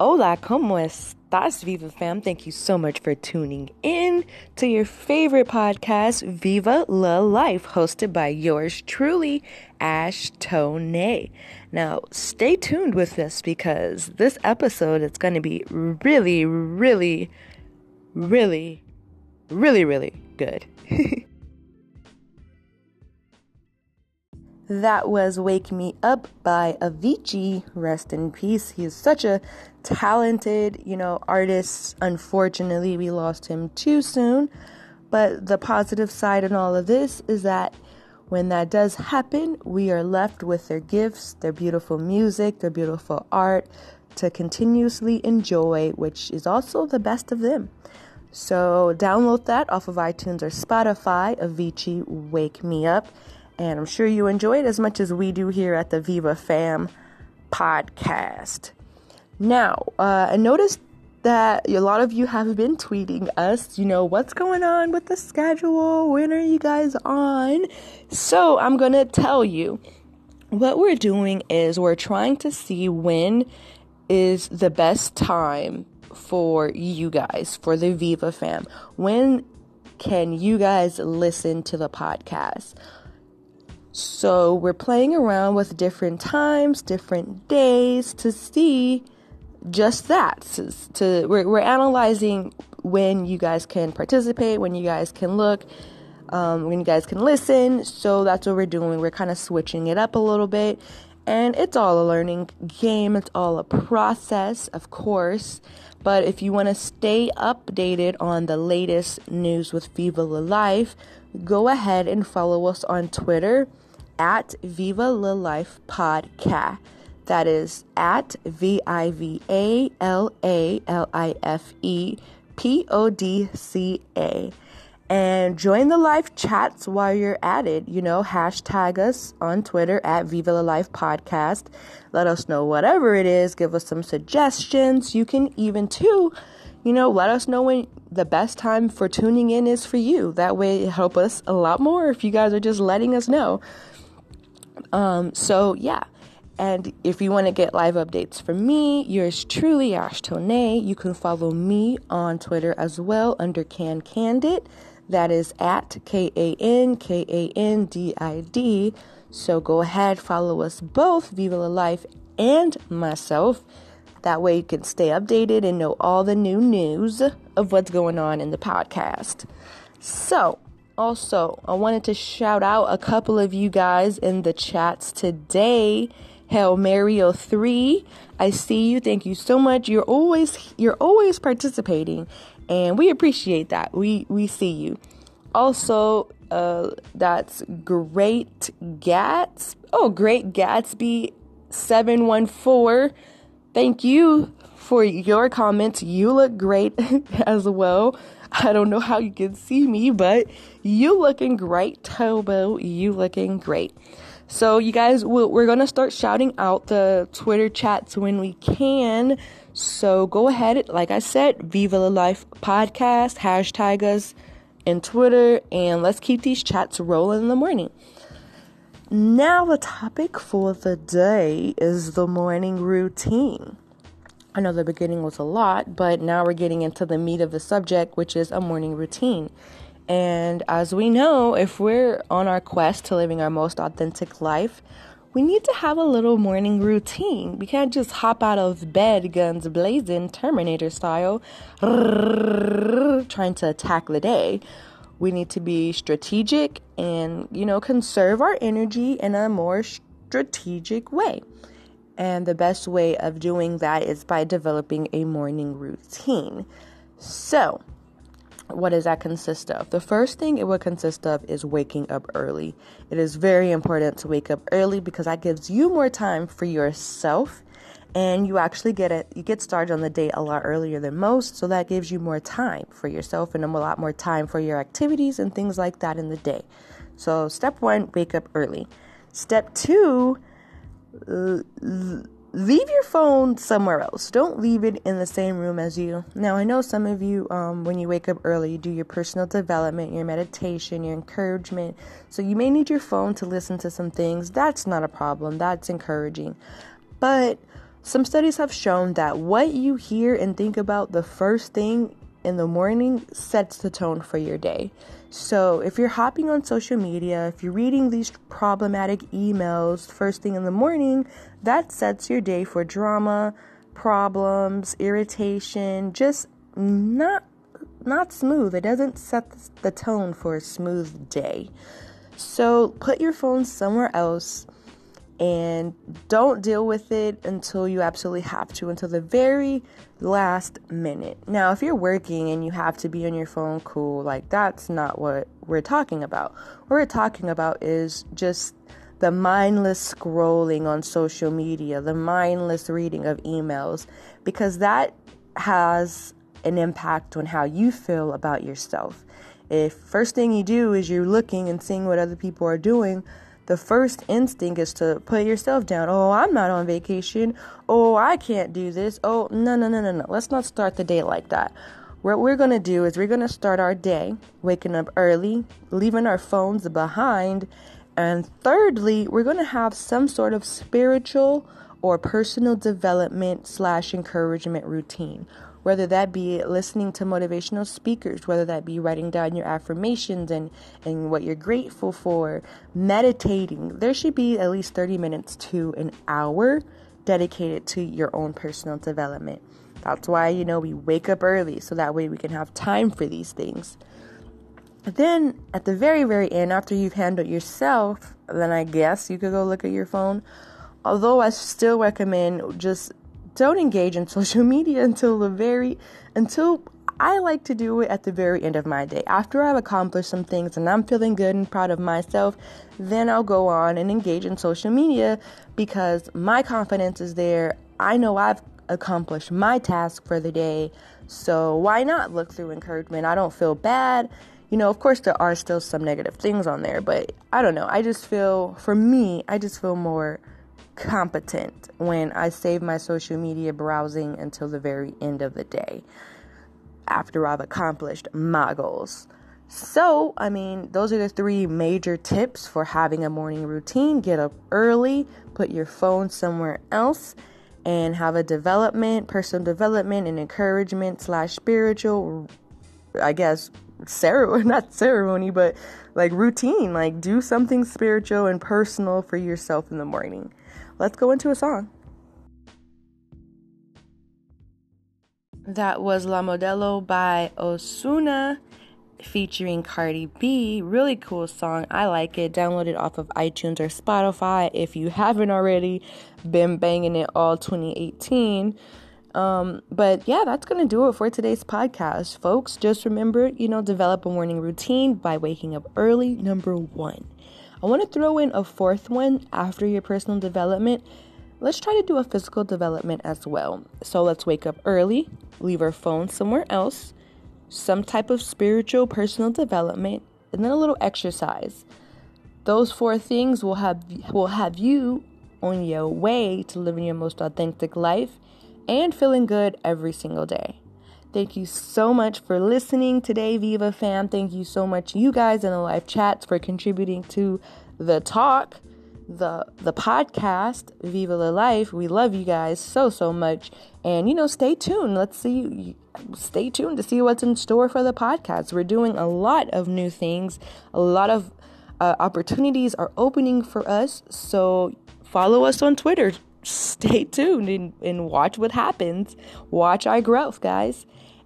Hola, ¿cómo estás, Viva fam? Thank you so much for tuning in to your favorite podcast, Viva La Life, hosted by yours truly, Ash Tonee. Now, stay tuned with us because this episode is going to be really, really, really, really, really good. That was Wake Me Up by Avicii. Rest in peace. He is such a talented, you know, artist. Unfortunately, we lost him too soon. But the positive side in all of this is that when that does happen, we are left with their gifts, their beautiful music, their beautiful art to continuously enjoy, which is also the best of them. So download that off of iTunes or Spotify, Avicii Wake Me Up and I'm sure you enjoy it as much as we do here at the Viva Fam podcast. Now, uh, I noticed that a lot of you have been tweeting us, you know, what's going on with the schedule? When are you guys on? So, I'm going to tell you what we're doing is we're trying to see when is the best time for you guys, for the Viva fam. When can you guys listen to the podcast? So we're playing around with different times, different days to see just that. To, to we're, we're analyzing when you guys can participate, when you guys can look, um, when you guys can listen. So that's what we're doing. We're kind of switching it up a little bit. And it's all a learning game. It's all a process, of course. But if you want to stay updated on the latest news with Viva La Life, go ahead and follow us on Twitter at Viva La Life Podcast. That is at V I V A L A L I F E P O D C A. And join the live chats while you're at it. You know, hashtag us on Twitter at Viva La Life Podcast. Let us know whatever it is. Give us some suggestions. You can even, too, you know, let us know when the best time for tuning in is for you. That way, it help us a lot more if you guys are just letting us know. Um, so yeah. And if you want to get live updates from me, yours truly, Ash Tonee, you can follow me on Twitter as well under Can Candid. That is at K A N K A N D I D. So go ahead, follow us both, Viva La Life and myself. That way you can stay updated and know all the new news of what's going on in the podcast. So, also, I wanted to shout out a couple of you guys in the chats today. Hail Mario 3. I see you. Thank you so much. You're always you're always participating and we appreciate that. We we see you. Also, uh that's Great Gats. Oh, Great Gatsby 714. Thank you for your comments. You look great as well. I don't know how you can see me, but you looking great, Tobo. You looking great. So, you guys, we're going to start shouting out the Twitter chats when we can. So, go ahead. Like I said, Viva La Life podcast, hashtag us in Twitter, and let's keep these chats rolling in the morning. Now, the topic for the day is the morning routine. I know the beginning was a lot, but now we're getting into the meat of the subject, which is a morning routine. And as we know, if we're on our quest to living our most authentic life, we need to have a little morning routine. We can't just hop out of bed, guns blazing, Terminator style, trying to attack the day. We need to be strategic and, you know, conserve our energy in a more strategic way. And the best way of doing that is by developing a morning routine. So, what does that consist of? The first thing it would consist of is waking up early. It is very important to wake up early because that gives you more time for yourself and you actually get it you get started on the day a lot earlier than most so that gives you more time for yourself and a lot more time for your activities and things like that in the day so step one wake up early step leave your phone somewhere else. Don't leave it in the same room as you. Now, I know some of you, um, when you wake up early, you do your personal development, your meditation, your encouragement. So you may need your phone to listen to some things. That's not a problem. That's encouraging. But Some studies have shown that what you hear and think about the first thing in the morning sets the tone for your day. So, if you're hopping on social media, if you're reading these problematic emails first thing in the morning, that sets your day for drama, problems, irritation, just not not smooth. It doesn't set the tone for a smooth day. So, put your phone somewhere else and don't deal with it until you absolutely have to, until the very last minute. Now, if you're working and you have to be on your phone, cool, like that's not what we're talking about. What we're talking about is just the mindless scrolling on social media, the mindless reading of emails, because that has an impact on how you feel about yourself. If first thing you do is you're looking and seeing what other people are doing, the first instinct is to put yourself down. Oh, I'm not on vacation. Oh, I can't do this. Oh, no, no, no, no, no. Let's not start the day like that. What we're going to do is we're going to start our day waking up early, leaving our phones behind. And thirdly, we're going to have some sort of spiritual or personal development slash encouragement routine whether that be listening to motivational speakers, whether that be writing down your affirmations and, and what you're grateful for, meditating. There should be at least 30 minutes to an hour dedicated to your own personal development. That's why, you know, we wake up early so that way we can have time for these things. Then at the very, very end, after you've handled yourself, then I guess you could go look at your phone. Although I still recommend just don't engage in social media until the very until I like to do it at the very end of my day. After I've accomplished some things and I'm feeling good and proud of myself, then I'll go on and engage in social media because my confidence is there. I know I've accomplished my task for the day. So why not look through encouragement? I don't feel bad. You know, of course, there are still some negative things on there, but I don't know. I just feel, for me, I just feel more competent when I save my social media browsing until the very end of the day after I've accomplished my goals. So, I mean, those are the three major tips for having a morning routine. Get up early, put your phone somewhere else, and have a development, personal development, and encouragement slash spiritual, I guess, ceremony, not ceremony, but like routine. Like, do something spiritual and personal for yourself in the morning let's go into a song. That was La Modelo by Ozuna featuring Cardi B. Really cool song. I like it. Download it off of iTunes or Spotify if you haven't already been banging it all 2018. Um, but yeah, that's going to do it for today's podcast, folks. Just remember, you know, develop a morning routine by waking up early, number one. I want to throw in a fourth one after your personal development. Let's try to do a physical development as well. So let's wake up early, leave our phone somewhere else, some type of spiritual personal development, and then a little exercise. Those four things will have will have you on your way to living your most authentic life and feeling good every single day. Thank you so much for listening today, Viva fam. Thank you so much, you guys in the live chats, for contributing to the talk, the the podcast, Viva la Life. We love you guys so so much, and you know, stay tuned. Let's see, stay tuned to see what's in store for the podcast. We're doing a lot of new things, a lot of uh, opportunities are opening for us. So follow us on Twitter. Stay tuned and, and watch what happens. Watch our growth, guys